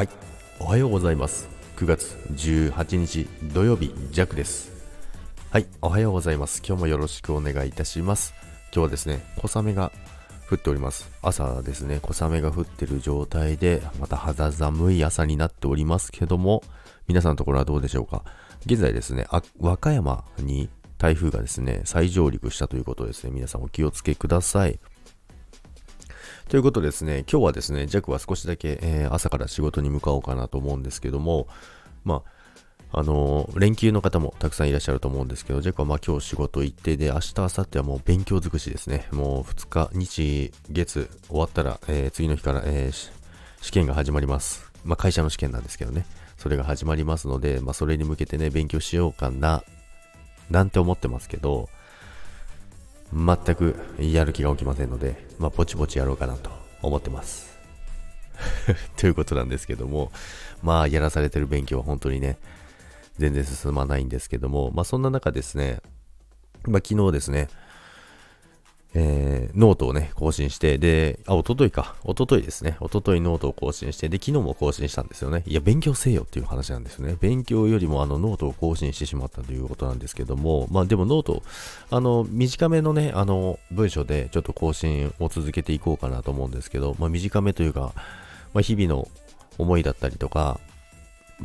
はい。おはようございます。9月18日土曜日ジャックです。はい。おはようございます。今日もよろしくお願いいたします。今日はですね小雨が降っております。朝ですね小雨が降ってる状態でまた肌寒い朝になっておりますけども皆さんのところはどうでしょうか？現在ですね和歌山に台風がですね再上陸したということですね。皆さんお気をつけください。ということですね、今日はですね、ジャックは少しだけ、えー、朝から仕事に向かおうかなと思うんですけども、まあ、あのー、連休の方もたくさんいらっしゃると思うんですけど、ジャックはまあ今日仕事行ってで、明日、明後日はもう勉強尽くしですね。もう2日、日、月終わったら、えー、次の日から、え試験が始まります。まあ会社の試験なんですけどね。それが始まりますので、まあそれに向けてね、勉強しようかな、なんて思ってますけど、全くやる気が起きませんので、まあ、ぼちぼちやろうかなと思ってます。ということなんですけども、まあ、やらされてる勉強は本当にね、全然進まないんですけども、まあ、そんな中ですね、まあ、昨日ですね、えー、ノートをね、更新して、で、あ、おとといか、おとといですね、おとといノートを更新して、で、昨日も更新したんですよね。いや、勉強せよっていう話なんですね。勉強よりもあのノートを更新してしまったということなんですけども、まあでも note、あの、短めのね、あの、文章でちょっと更新を続けていこうかなと思うんですけど、まあ短めというか、まあ日々の思いだったりとか、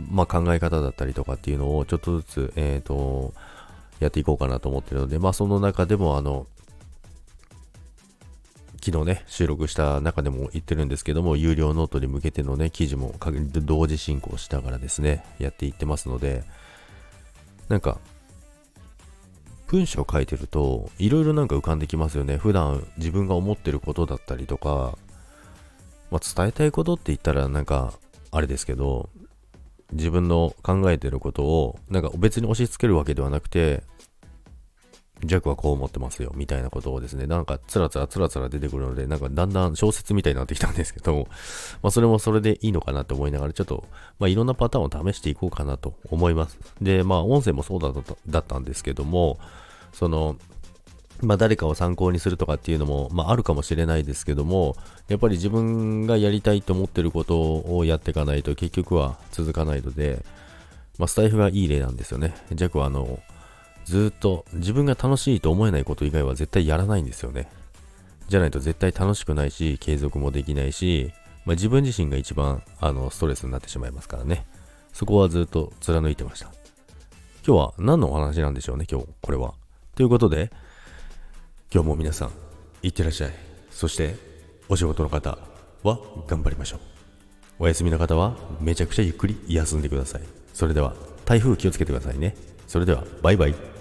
まあ考え方だったりとかっていうのをちょっとずつ、えっ、ー、と、やっていこうかなと思ってるので、まあその中でもあの、昨日ね、収録した中でも言ってるんですけども、有料ノートに向けてのね、記事も同時進行しながらですね、やっていってますので、なんか、文章書いてると、いろいろなんか浮かんできますよね。普段自分が思ってることだったりとか、まあ、伝えたいことって言ったらなんか、あれですけど、自分の考えてることを、なんか別に押し付けるわけではなくて、弱はこう思ってますよ、みたいなことをですね、なんかつらつらつらつら出てくるので、なんかだんだん小説みたいになってきたんですけど、まあそれもそれでいいのかなと思いながら、ちょっと、まあいろんなパターンを試していこうかなと思います。で、まあ音声もそうだっただったんですけども、その、まあ誰かを参考にするとかっていうのも、まああるかもしれないですけども、やっぱり自分がやりたいと思ってることをやっていかないと結局は続かないので、まあスタイフがいい例なんですよね。弱はあの、ずっと自分が楽しいと思えないこと以外は絶対やらないんですよね。じゃないと絶対楽しくないし、継続もできないし、まあ、自分自身が一番あのストレスになってしまいますからね。そこはずっと貫いてました。今日は何のお話なんでしょうね、今日、これは。ということで、今日も皆さん、いってらっしゃい。そして、お仕事の方は頑張りましょう。お休みの方はめちゃくちゃゆっくり休んでください。それでは、台風気をつけてくださいね。それでは、バイバイ。